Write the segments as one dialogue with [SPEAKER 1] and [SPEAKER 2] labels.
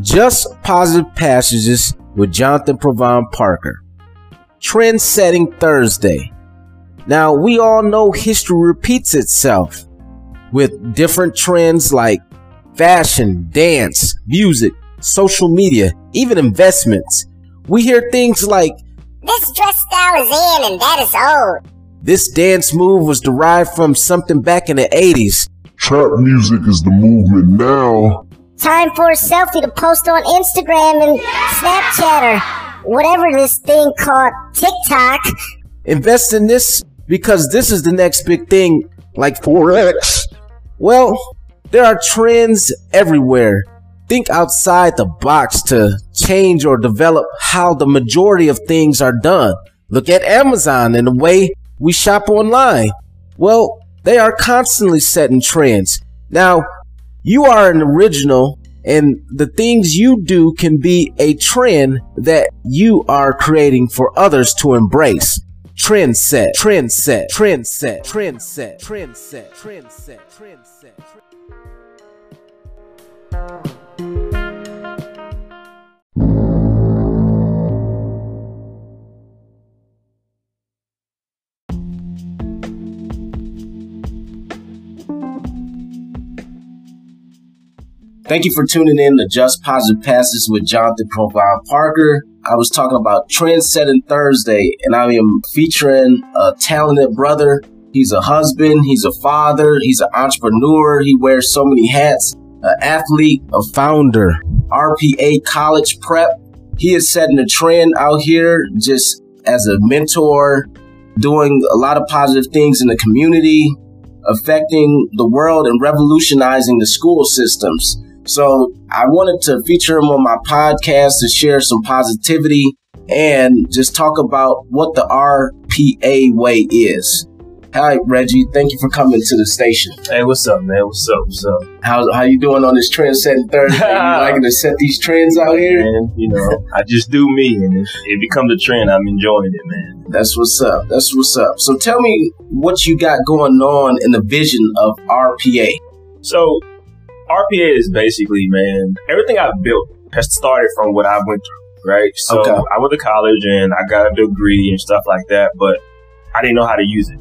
[SPEAKER 1] Just Positive Passages with Jonathan Provine Parker. Trend Setting Thursday. Now, we all know history repeats itself with different trends like fashion, dance, music, social media, even investments. We hear things like,
[SPEAKER 2] This dress style is in and that is old.
[SPEAKER 1] This dance move was derived from something back in the 80s.
[SPEAKER 3] Trap music is the movement now.
[SPEAKER 2] Time for a selfie to post on Instagram and Snapchat or whatever this thing called TikTok.
[SPEAKER 1] Invest in this because this is the next big thing, like Forex. Well, there are trends everywhere. Think outside the box to change or develop how the majority of things are done. Look at Amazon and the way we shop online. Well, they are constantly setting trends. Now, you are an original and the things you do can be a trend that you are creating for others to embrace. Trend set, trend set, trend set, trend set, trend set, trend set, trend set. Thank you for tuning in to Just Positive Passages with Jonathan Provine Parker. I was talking about Trend Setting Thursday, and I am featuring a talented brother. He's a husband, he's a father, he's an entrepreneur, he wears so many hats, an athlete, a founder, RPA college prep. He is setting a trend out here just as a mentor, doing a lot of positive things in the community, affecting the world and revolutionizing the school systems. So I wanted to feature him on my podcast to share some positivity and just talk about what the RPA way is. Hi, Reggie. Thank you for coming to the station.
[SPEAKER 4] Hey, what's up, man? What's up? What's up?
[SPEAKER 1] How how you doing on this trend setting Thursday? you liking to set these trends out here?
[SPEAKER 4] Man, you know, I just do me, and if it becomes a trend, I'm enjoying it, man.
[SPEAKER 1] That's what's up. That's what's up. So tell me what you got going on in the vision of RPA.
[SPEAKER 4] So, RPA is basically, man, everything I've built has started from what I went through, right? So,
[SPEAKER 1] Okay.
[SPEAKER 4] I went to college and I got a degree and stuff like that, but I didn't know how to use it.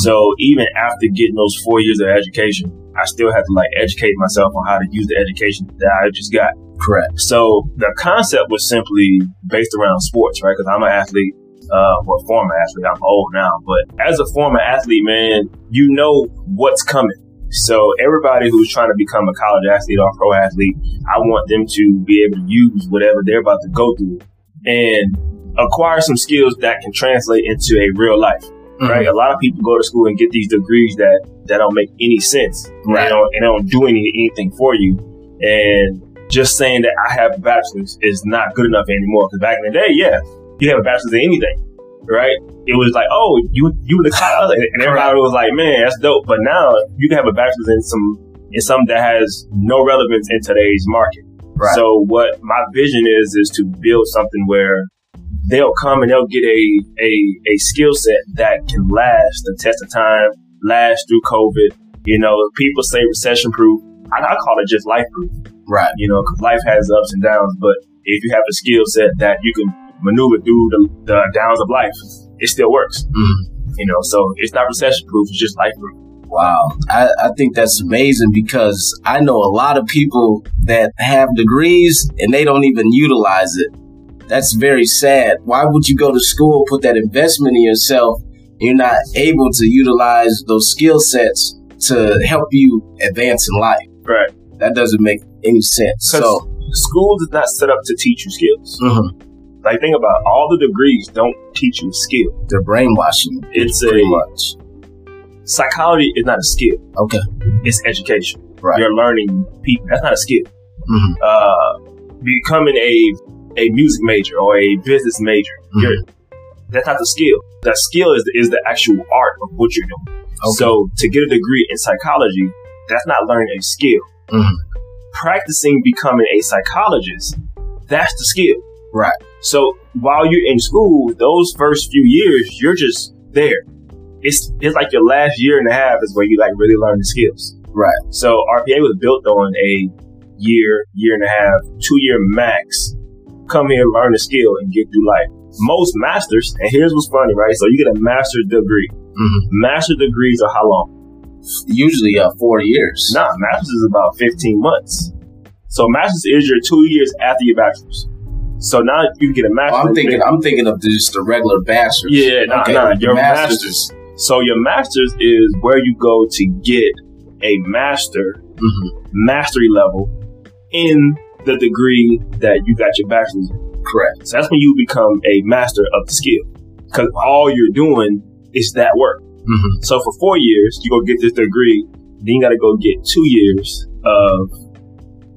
[SPEAKER 4] So, even after getting those four years of education, I still had to like educate myself on how to use the education that I just got.
[SPEAKER 1] Correct.
[SPEAKER 4] So the concept was simply based around sports, right? Because I'm an athlete, uh, or former athlete. I'm old now, but as a former athlete, man, you know what's coming. So everybody who's trying to become a college athlete or pro athlete, I want them to be able to use whatever they're about to go through and acquire some skills that can translate into a real life. Mm-hmm. Right? A lot of people go to school and get these degrees that, that don't make any sense.
[SPEAKER 1] Right.
[SPEAKER 4] They don't, and they don't do any, anything for you. And just saying that I have a bachelor's is not good enough anymore. Because back in the day, yeah, you have a bachelor's in anything, right? It was like, oh, you you were the college, and everybody was like, man, that's dope. But now you can have a bachelor's in some in something that has no relevance in today's market.
[SPEAKER 1] Right.
[SPEAKER 4] So what my vision is is to build something where they'll come and they'll get a a, a skill set that can last the test of time, last through COVID. You know, people say recession proof. I, I call it just life proof
[SPEAKER 1] Right.
[SPEAKER 4] you know, 'cause life has ups and downs. But if you have a skill set that you can maneuver through the, the downs of life, it still works.
[SPEAKER 1] Mhm.
[SPEAKER 4] You know, so it's not recession proof; it's just life proof.
[SPEAKER 1] Wow. I, I think that's amazing because I know a lot of people that have degrees and they don't even utilize it. That's very sad. Why would you go to school, put that investment in yourself, and you're not able to utilize those skill sets to help you advance in life?
[SPEAKER 4] Right.
[SPEAKER 1] That doesn't make any sense. So,
[SPEAKER 4] school is not set up to teach you skills.
[SPEAKER 1] mhm,
[SPEAKER 4] Like think about it, all the degrees don't teach you a skill.
[SPEAKER 1] they're brainwashing you
[SPEAKER 4] It's
[SPEAKER 1] pretty
[SPEAKER 4] a
[SPEAKER 1] much.
[SPEAKER 4] psychology is not a skill;
[SPEAKER 1] Okay.
[SPEAKER 4] it's education.
[SPEAKER 1] Right.
[SPEAKER 4] You're learning people. That's not a skill.
[SPEAKER 1] Mhm.
[SPEAKER 4] Uh, becoming a a music major or a business major,
[SPEAKER 1] Mhm.
[SPEAKER 4] you're, that's not the skill. The skill is is the actual art of what you're doing.
[SPEAKER 1] Okay.
[SPEAKER 4] So to get a degree in psychology, that's not learning a skill.
[SPEAKER 1] Mhm.
[SPEAKER 4] Practicing becoming a psychologist, that's the skill.
[SPEAKER 1] Right.
[SPEAKER 4] So while you're in school, those first few years, you're just there. It's it's like your last year and a half is where you like really learn the skills.
[SPEAKER 1] Right.
[SPEAKER 4] So RPA was built on a year, year and a half, two year max. Come here, learn a skill, and get through life. Most masters, and here's what's funny, right? So you get a master's degree.
[SPEAKER 1] Mhm.
[SPEAKER 4] Master degrees are how long?
[SPEAKER 1] Usually, uh, four years.
[SPEAKER 4] Nah, master's is about 15 months. So master's is your two years after your bachelor's. So now you get a
[SPEAKER 1] Oh. I'm thinking. I'm thinking of just the regular bachelor's.
[SPEAKER 4] Yeah, nah,
[SPEAKER 1] okay,
[SPEAKER 4] nah, your master's. So your master's is where you go to get a master,
[SPEAKER 1] Mhm.
[SPEAKER 4] mastery level in the degree that you got your bachelor's. in.
[SPEAKER 1] Correct.
[SPEAKER 4] So that's when you become a master of the skill. Because all you're doing is that work.
[SPEAKER 1] Mhm.
[SPEAKER 4] So for four years, you go get this degree, then you got to go get two years of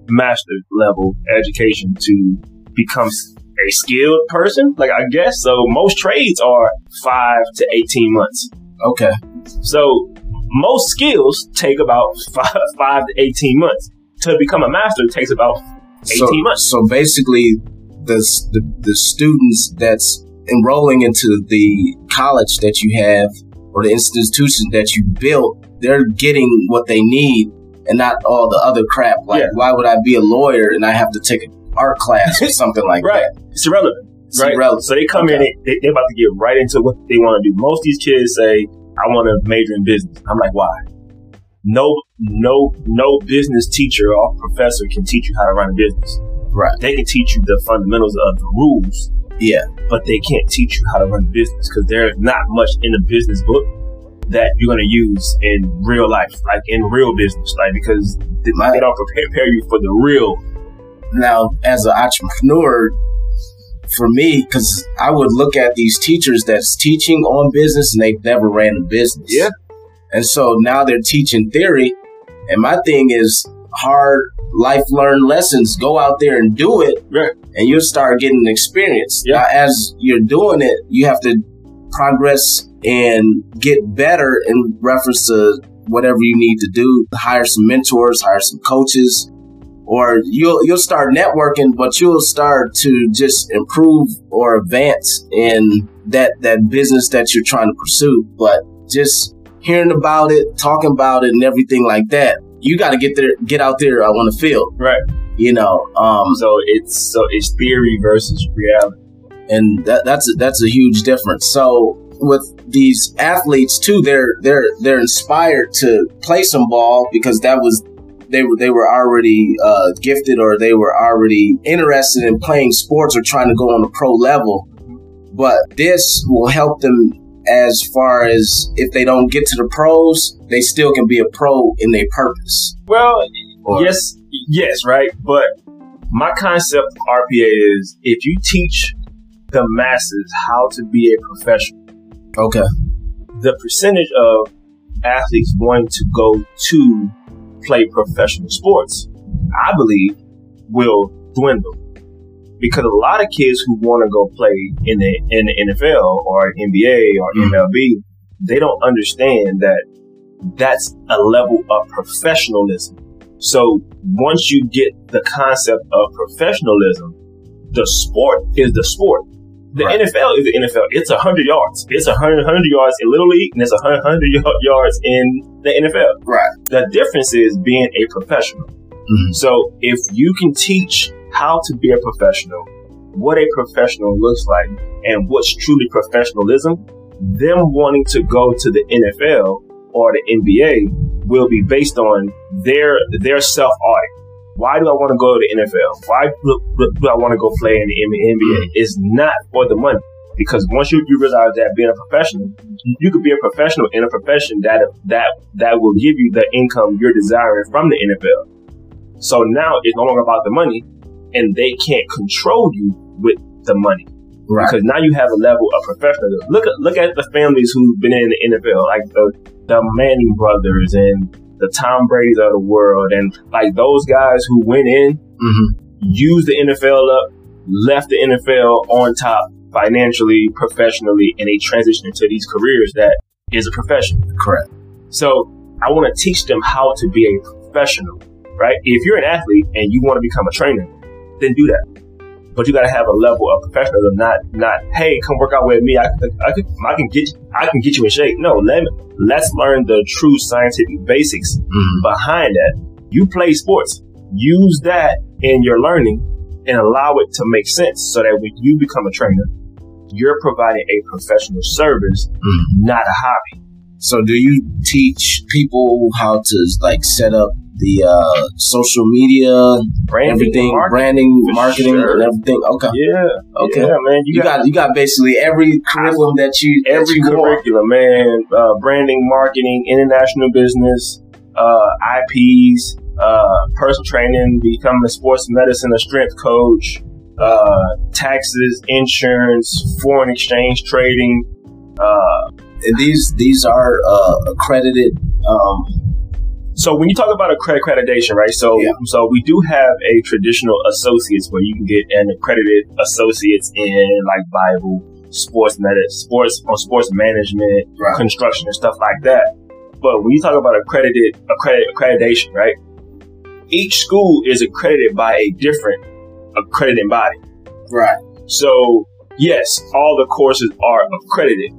[SPEAKER 4] master level education to become a skilled person. Like I guess so. Most trades are five to eighteen months.
[SPEAKER 1] Okay.
[SPEAKER 4] So most skills take about five, five to eighteen months. To become a master takes about eighteen
[SPEAKER 1] so,
[SPEAKER 4] months.
[SPEAKER 1] So basically, the, the the students that's enrolling into the college that you have or the institution that you built, they're getting what they need and not all the other crap. Like,
[SPEAKER 4] Yeah.
[SPEAKER 1] why would I be a lawyer and I have to take an art class or something like
[SPEAKER 4] Right.
[SPEAKER 1] that?
[SPEAKER 4] It's irrelevant.
[SPEAKER 1] It's
[SPEAKER 4] right?
[SPEAKER 1] irrelevant.
[SPEAKER 4] So they come in, they, they're about to get right into what they want to do. Most of these kids say, I want to major in business. I'm like, why? No, no, no business teacher or professor can teach you how to run a business.
[SPEAKER 1] Right.
[SPEAKER 4] They can teach you the fundamentals of the rules,
[SPEAKER 1] Yeah.
[SPEAKER 4] but they can't teach you how to run a business because there's not much in the business book that you're going to use in real life, like in real business, like because they, they don't prepare you for the real.
[SPEAKER 1] Now, as an entrepreneur, for me, because I would look at these teachers that's teaching on business and they've never ran a business.
[SPEAKER 4] Yeah.
[SPEAKER 1] And so now they're teaching theory. And my thing is hard life learned lessons. Go out there and do it.
[SPEAKER 4] Right.
[SPEAKER 1] And you'll start getting experience.
[SPEAKER 4] Yeah.
[SPEAKER 1] Now, as you're doing it, you have to progress and get better in reference to whatever you need to do. Hire some mentors, hire some coaches, or you'll you'll start networking, but you'll start to just improve or advance in that that business that you're trying to pursue. But just hearing about it, talking about it, and everything like that, you got to get there, get out there uh, on the field.
[SPEAKER 4] Right.
[SPEAKER 1] You know, um,
[SPEAKER 4] So it's so it's theory versus reality.
[SPEAKER 1] and that, that's a, that's a huge difference. So with these athletes too, they're they're they're inspired to play some ball because that was they were they were already uh, gifted or they were already interested in playing sports or trying to go on the pro level. But this will help them as far as if they don't get to the pros, they still can be a pro in their purpose.
[SPEAKER 4] Well,
[SPEAKER 1] Or-
[SPEAKER 4] yes, yes, right. But my concept of RPA is if you teach the masses how to be a professional,
[SPEAKER 1] Okay.
[SPEAKER 4] the percentage of athletes wanting to go to play professional sports, I believe, will dwindle. Because a lot of kids who want to go play in the in the NFL or NBA or
[SPEAKER 1] Mhm.
[SPEAKER 4] MLB, they don't understand that that's a level of professionalism. So once you get the concept of professionalism, the sport is the sport. The
[SPEAKER 1] Right.
[SPEAKER 4] NFL is the NFL. It's a hundred yards. It's a hundred hundred yards in Little League, and it's a hundred hundred yards in the NFL.
[SPEAKER 1] Right.
[SPEAKER 4] The difference is being a professional.
[SPEAKER 1] Mhm.
[SPEAKER 4] So if you can teach how to be a professional, what a professional looks like, and what's truly professionalism, them wanting to go to the NFL or the NBA will be based on their their self audit. Why do I want to go to the NFL? Why do, I want to go play in the NBA? Mm. It's not for the money. Because once you, you realize that being a professional, you could be a professional in a profession that that that will give you the income you're desiring from the NFL. So now it's no longer about the money, and they can't control you with the money
[SPEAKER 1] Right.
[SPEAKER 4] because now you have a level of professionalism. Look at look at the families who've been in the NFL, like the the Manning brothers and the Tom Brady's of the world, and like those guys who went in,
[SPEAKER 1] hmm
[SPEAKER 4] used the NFL up, left the NFL on top financially, professionally, and they transitioned into these careers that is a profession.
[SPEAKER 1] Correct.
[SPEAKER 4] So I want to teach them how to be a professional, right? If you're an athlete and you want to become a trainer, then do that. But you got to have a level of professionalism, not not hey, come work out with me. I, I, can I can get I can get you in shape. No, let let's learn the true scientific basics
[SPEAKER 1] hmm
[SPEAKER 4] behind that. You play sports. use that in your learning and allow it to make sense so that when you become a trainer, you're providing a professional service,
[SPEAKER 1] Mhm.
[SPEAKER 4] not a hobby.
[SPEAKER 1] So do you teach people how to like set up the uh, social media,
[SPEAKER 4] Branding,
[SPEAKER 1] everything,
[SPEAKER 4] marketing,
[SPEAKER 1] branding, marketing,
[SPEAKER 4] sure.
[SPEAKER 1] and everything? Okay,
[SPEAKER 4] Yeah.
[SPEAKER 1] Okay.
[SPEAKER 4] Yeah, man.
[SPEAKER 1] you got you got basically every curriculum that you that
[SPEAKER 4] every
[SPEAKER 1] you want.
[SPEAKER 4] curriculum, man. Uh, branding, marketing, international business, uh, IPs, uh, personal training, becoming a sports medicine, a strength coach, uh, taxes, insurance, foreign exchange trading. Uh,
[SPEAKER 1] And these these are uh, accredited. Um,
[SPEAKER 4] so when you talk about accre- accreditation, right? So,
[SPEAKER 1] Yeah.
[SPEAKER 4] so we do have a traditional associates where you can get an accredited associates in like Bible, sports medicine, sports on sports management,
[SPEAKER 1] Right.
[SPEAKER 4] construction and stuff like that. But when you talk about accredited accredit, accreditation, right? Each school is accredited by a different accrediting body.
[SPEAKER 1] right.
[SPEAKER 4] So yes, all the courses are accredited.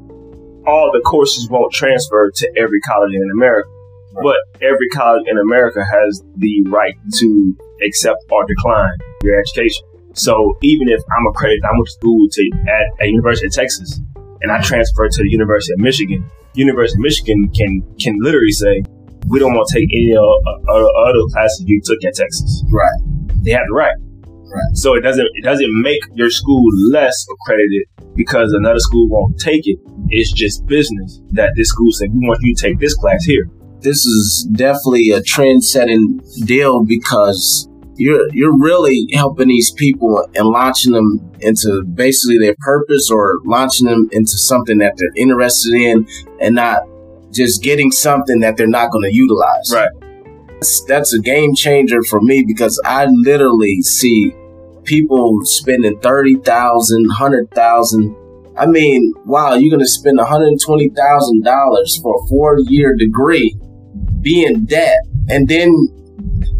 [SPEAKER 4] All the courses won't transfer to every college in America, but every college in America has the right to accept or decline your education. So even if I'm accredited, I went to school to at a University of Texas, and I transferred to the University of Michigan. University of Michigan can can literally say, we don't want to take any of other classes you took at Texas.
[SPEAKER 1] Right.
[SPEAKER 4] They have the right.
[SPEAKER 1] Right.
[SPEAKER 4] So it doesn't it doesn't make your school less accredited because another school won't take it. It's just business that this school said we want you to take this class here.
[SPEAKER 1] This is definitely a trend setting deal because you're you're really helping these people and launching them into basically their purpose or launching them into something that they're interested in and not just getting something that they're not going to utilize.
[SPEAKER 4] Right.
[SPEAKER 1] That's, that's a game changer for me because I literally see people spending 30,000, 100,000. I mean, wow, you're going to spend $120,000 for a four year degree, be in debt, and then,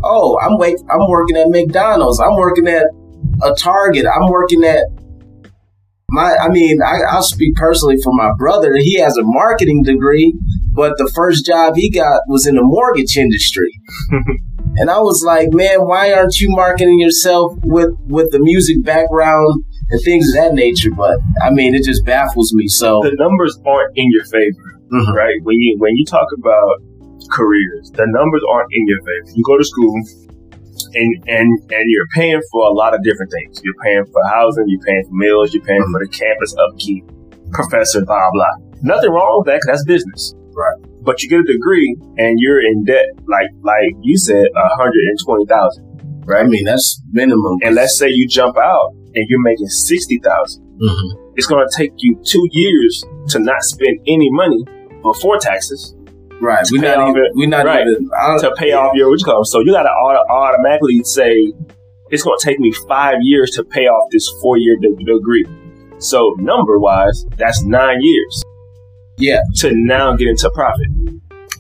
[SPEAKER 1] oh, I'm wait, I'm working at McDonald's, I'm working at a Target, I'm working at my, I mean, I, I'll speak personally for my brother. He has a marketing degree, but the first job he got was in the mortgage industry. and I was like, man, why aren't you marketing yourself with, with the music background and things of that nature? But I mean, it just baffles me. So,
[SPEAKER 4] The numbers aren't in your favor,
[SPEAKER 1] Mhm.
[SPEAKER 4] right? When you when you talk about careers, the numbers aren't in your favor. You go to school and and and you're paying for a lot of different things. You're paying for housing, you're paying for meals, you're paying for the campus upkeep, professor, blah blah. Nothing wrong with that that's business.
[SPEAKER 1] Right.
[SPEAKER 4] But you get a degree and you're in debt, like like you said, a hundred and twenty thousand.
[SPEAKER 1] I mean, that's minimum.
[SPEAKER 4] And let's say you jump out and you're making sixty thousand.
[SPEAKER 1] Mhm.
[SPEAKER 4] It's going to take you two years to not spend any money before taxes
[SPEAKER 1] Right. We're not even,
[SPEAKER 4] it.
[SPEAKER 1] we're not
[SPEAKER 4] Right.
[SPEAKER 1] even, I,
[SPEAKER 4] to pay off your what you. So you got to auto- automatically say it's going to take me five years to pay off this four year de- degree. So number wise, that's nine years.
[SPEAKER 1] Yeah.
[SPEAKER 4] To now get into profit.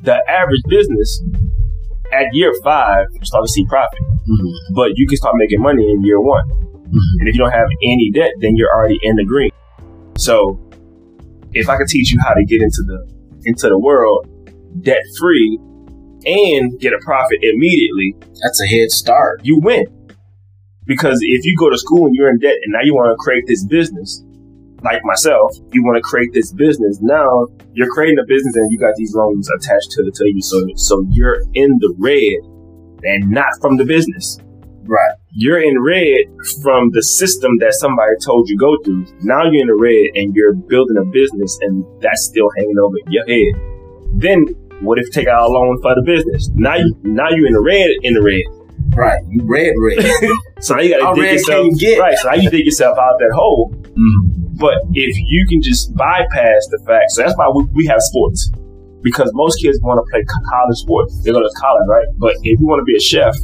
[SPEAKER 4] The average business at year five you start to see profit,
[SPEAKER 1] Mhm.
[SPEAKER 4] but you can start making money in year one.
[SPEAKER 1] Mhm.
[SPEAKER 4] And if you don't have any debt, then you're already in the green. So if I could teach you how to get into the into the world debt free and get a profit immediately,
[SPEAKER 1] that's a head start.
[SPEAKER 4] you win. Because if you go to school and you're in debt and now you want to create this business, like myself, you want to create this business. Now you're creating a business and you got these loans attached to, to you. So, so you're in the red and not from the business.
[SPEAKER 1] Right.
[SPEAKER 4] You're in red from the system that somebody told you go through. Now you're in the red and you're building a business and that's still hanging over your head. Then what if you take out a loan for the business? Now you, now you're in the red, in the red.
[SPEAKER 1] Right. You red, red.
[SPEAKER 4] So now you got
[SPEAKER 1] How
[SPEAKER 4] to dig yourself
[SPEAKER 1] you
[SPEAKER 4] right. So now you dig yourself out that hole.
[SPEAKER 1] Mhm.
[SPEAKER 4] But if you can just bypass the fact, so that's why we, we have sports because most kids want to play college sports. They go to college, right? But if you want to be a chef,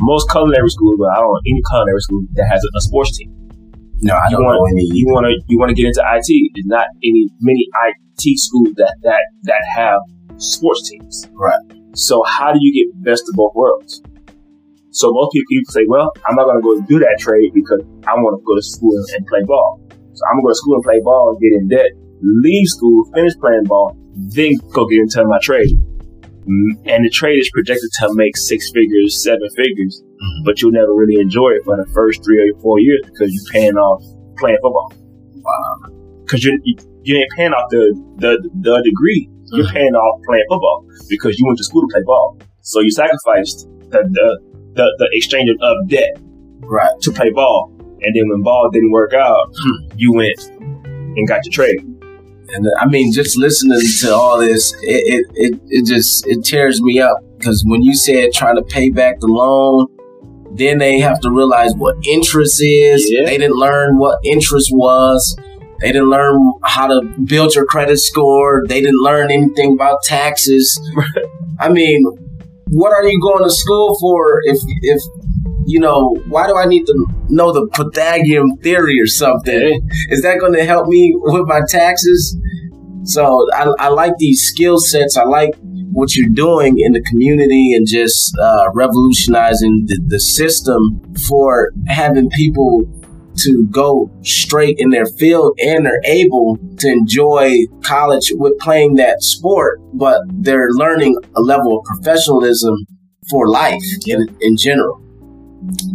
[SPEAKER 4] most culinary schools, but I don't know any culinary school that has a, a sports team.
[SPEAKER 1] No, I
[SPEAKER 4] You
[SPEAKER 1] don't
[SPEAKER 4] want
[SPEAKER 1] know any.
[SPEAKER 4] you want to you want to get into IT. There's not any many IT schools that that that have sports teams.
[SPEAKER 1] Right.
[SPEAKER 4] So how do you get best of both worlds? So most people people say, well, I'm not going to go do that trade because I want to go to school and play ball. So I'm going to go to school and play ball and get in debt, leave school, finish playing ball, then go get into my trade. Mm, and the trade is projected to make six figures, seven figures,
[SPEAKER 1] Mhm.
[SPEAKER 4] but you'll never really enjoy it for the first three or four years because you're paying off playing football.
[SPEAKER 1] Wow.
[SPEAKER 4] Because you you ain't paying off the the, the degree, you're paying off playing football because you went to school to play ball. So you sacrificed the the the, the exchange of debt
[SPEAKER 1] Right.
[SPEAKER 4] to play ball, and then when ball didn't work out,
[SPEAKER 1] Hmm.
[SPEAKER 4] you went and got your trade.
[SPEAKER 1] And uh, I mean, just listening to all this, it it, it, it just it tears me up because when you said trying to pay back the loan, then they have to realize what interest is.
[SPEAKER 4] Yeah.
[SPEAKER 1] They didn't learn what interest was. They didn't learn how to build your credit score. They didn't learn anything about taxes. I mean, what are you going to school for if if you know, why do I need to know the Pythagorean theory or something? Is that going to help me with my taxes? So I, I like these skill sets. I like what you're doing in the community and just uh, revolutionizing the, the system for having people to go straight in their field and they're able to enjoy college with playing that sport, but they're learning a level of professionalism for life in, in general.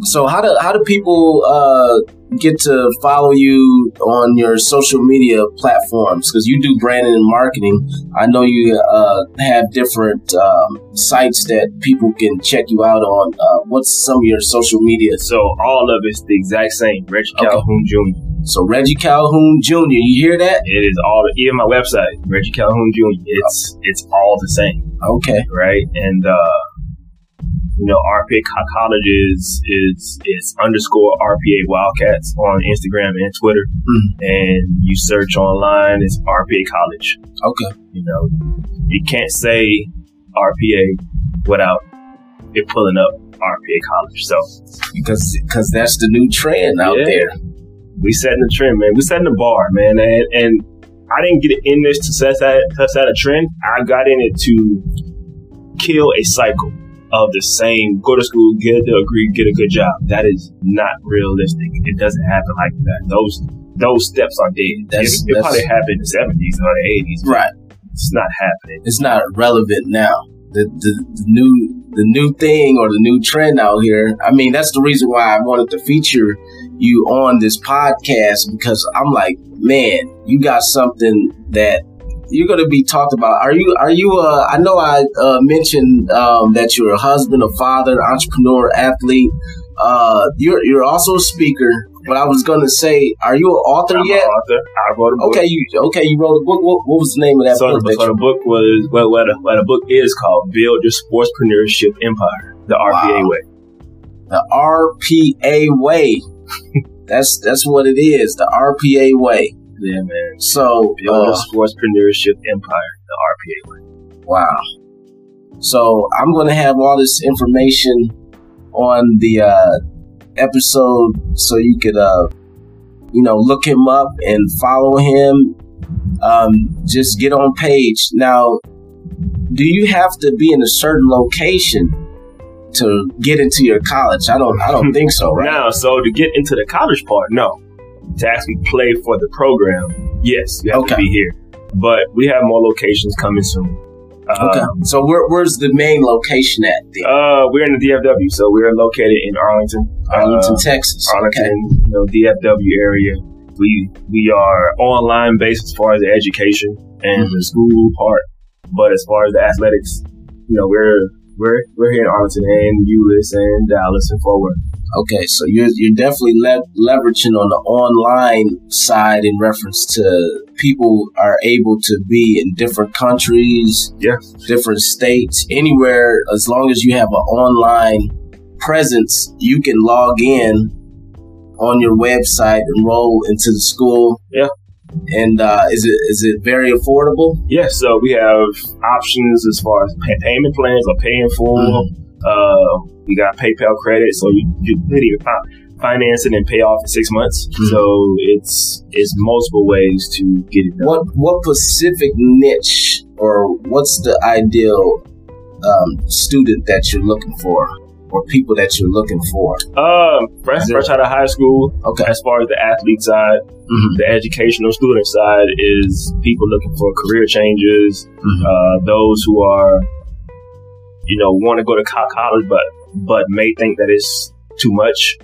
[SPEAKER 1] So how do how do people uh, get to follow you on your social media platforms? Because you do branding and marketing. I know you uh, have different um, sites that people can check you out on. Uh, what's some of your social media?
[SPEAKER 4] So all of it's the exact same. Reggie
[SPEAKER 1] Okay.
[SPEAKER 4] Calhoun Jr.
[SPEAKER 1] So Reggie Calhoun Jr. You hear that?
[SPEAKER 4] It is all even my website, Reggie Calhoun Jr. It's it's all the same,
[SPEAKER 1] Okay.
[SPEAKER 4] right? And uh, you know, RPA Co- College is is is underscore RPA Wildcats on Instagram and Twitter,
[SPEAKER 1] Mhm.
[SPEAKER 4] and you search online, it's RPA College.
[SPEAKER 1] Okay.
[SPEAKER 4] You know, you can't say RPA without it pulling up RPA College. So
[SPEAKER 1] Because because that's the new trend out
[SPEAKER 4] Yeah.
[SPEAKER 1] there.
[SPEAKER 4] we setting the trend, man. We setting the bar, man. And, and I didn't get in this to set that to set a trend. I got in it to kill a cycle of the same go to school, get a degree, get a good job. That is not realistic. It doesn't happen like that. Those those steps are dead.
[SPEAKER 1] That's-
[SPEAKER 4] it, it
[SPEAKER 1] that's-
[SPEAKER 4] probably happened in the seventies or the eighties.
[SPEAKER 1] Right.
[SPEAKER 4] It's not happening.
[SPEAKER 1] it's not relevant now. The, the the new the new thing or the new trend out here. I mean, that's the reason why I wanted to feature you on this podcast because I'm like, man, you got something that you're going to be talked about. Are you? Are you? Uh, I know I uh, mentioned um, that you're a husband, a father, entrepreneur, athlete. Uh, you're you're also a speaker. But I was going to say, are you an author
[SPEAKER 4] I'm
[SPEAKER 1] yet?
[SPEAKER 4] an author. I wrote a book.
[SPEAKER 1] Okay, you okay? You wrote a book. What, what was the name of that
[SPEAKER 4] so,
[SPEAKER 1] book?
[SPEAKER 4] the, so the book was well, what the, what the book is called "Build Your Sportspreneurship Empire: The RPA
[SPEAKER 1] Wow.
[SPEAKER 4] Way."
[SPEAKER 1] the RPA way. that's that's what it is, the RPA way.
[SPEAKER 4] Yeah, man.
[SPEAKER 1] So,
[SPEAKER 4] Build
[SPEAKER 1] uh,
[SPEAKER 4] Your Sportspreneurship Empire: The RPA Way.
[SPEAKER 1] wow. So I'm going to have all this information on the uh, episode, so you could, uh, you know, look him up and follow him. Um, just get on page now. Do you have to be in a certain location to get into your college? I don't. I don't think so. Right?
[SPEAKER 4] Now, so to get into the college part, no. To actually play for the program, yes, you have
[SPEAKER 1] Okay.
[SPEAKER 4] to be here. But we have more locations coming soon. Uh,
[SPEAKER 1] Okay. So where, where's the main location at? The
[SPEAKER 4] Uh, we're in the DFW, so we're located in Arlington,
[SPEAKER 1] Arlington,
[SPEAKER 4] uh,
[SPEAKER 1] Texas.
[SPEAKER 4] Arlington, you know, DFW area. We we are online based as far as the education and
[SPEAKER 1] Mm-hmm.
[SPEAKER 4] the school part, but as far as the athletics, you know, we're we're we're here in Arlington and Euless and Dallas and Fort Worth.
[SPEAKER 1] Okay, so you're you're definitely le- leveraging on the online side in reference to people are able to be in different countries,
[SPEAKER 4] Yeah.
[SPEAKER 1] different states, anywhere as long as you have an online presence, you can log in on your website, and enroll into the school.
[SPEAKER 4] Yeah.
[SPEAKER 1] And uh, is it is it very affordable?
[SPEAKER 4] Yeah, so we have options as far as pay- payment plans or paying for.
[SPEAKER 1] Mm-hmm.
[SPEAKER 4] Uh, we got PayPal credit, so you you could even fi- finance it and pay off in six months.
[SPEAKER 1] Mhm.
[SPEAKER 4] So it's it's multiple ways to get it done.
[SPEAKER 1] What what specific niche or what's the ideal um, student that you're looking for, or people that you're looking for?
[SPEAKER 4] Um, fresh, fresh out of high school.
[SPEAKER 1] Okay.
[SPEAKER 4] As far as the athlete side,
[SPEAKER 1] Mhm.
[SPEAKER 4] the educational student side is people looking for career changes.
[SPEAKER 1] Mhm.
[SPEAKER 4] Uh, those who are you know, want to go to college, but but may think that it's too much.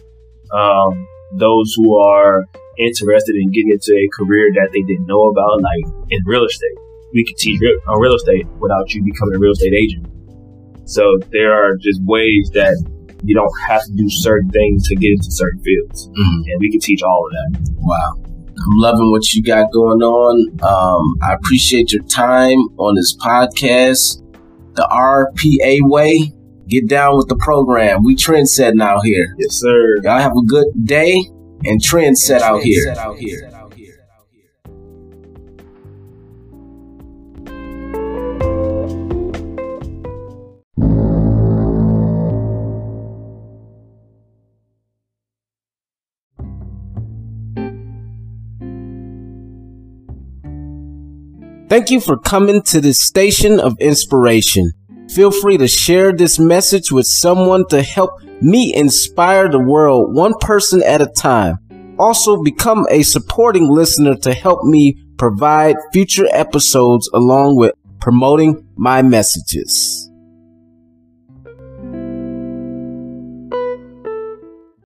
[SPEAKER 4] Um, those who are interested in getting into a career that they didn't know about, like in real estate. We could teach on real estate without you becoming a real estate agent. So there are just ways that you don't have to do certain things to get into certain fields, mm-hmm. and we can teach all of that.
[SPEAKER 1] Wow. I'm loving what you got going on. Um, I appreciate your time on this podcast. The RPA way. Get down with the program. We trend setting out here.
[SPEAKER 4] Yes, sir.
[SPEAKER 1] Y'all have a good day and trend set out here. Thank you for coming to this station of inspiration. Feel free to share this message with someone to help me inspire the world one person at a time. Also become a supporting listener to help me provide future episodes along with promoting my messages.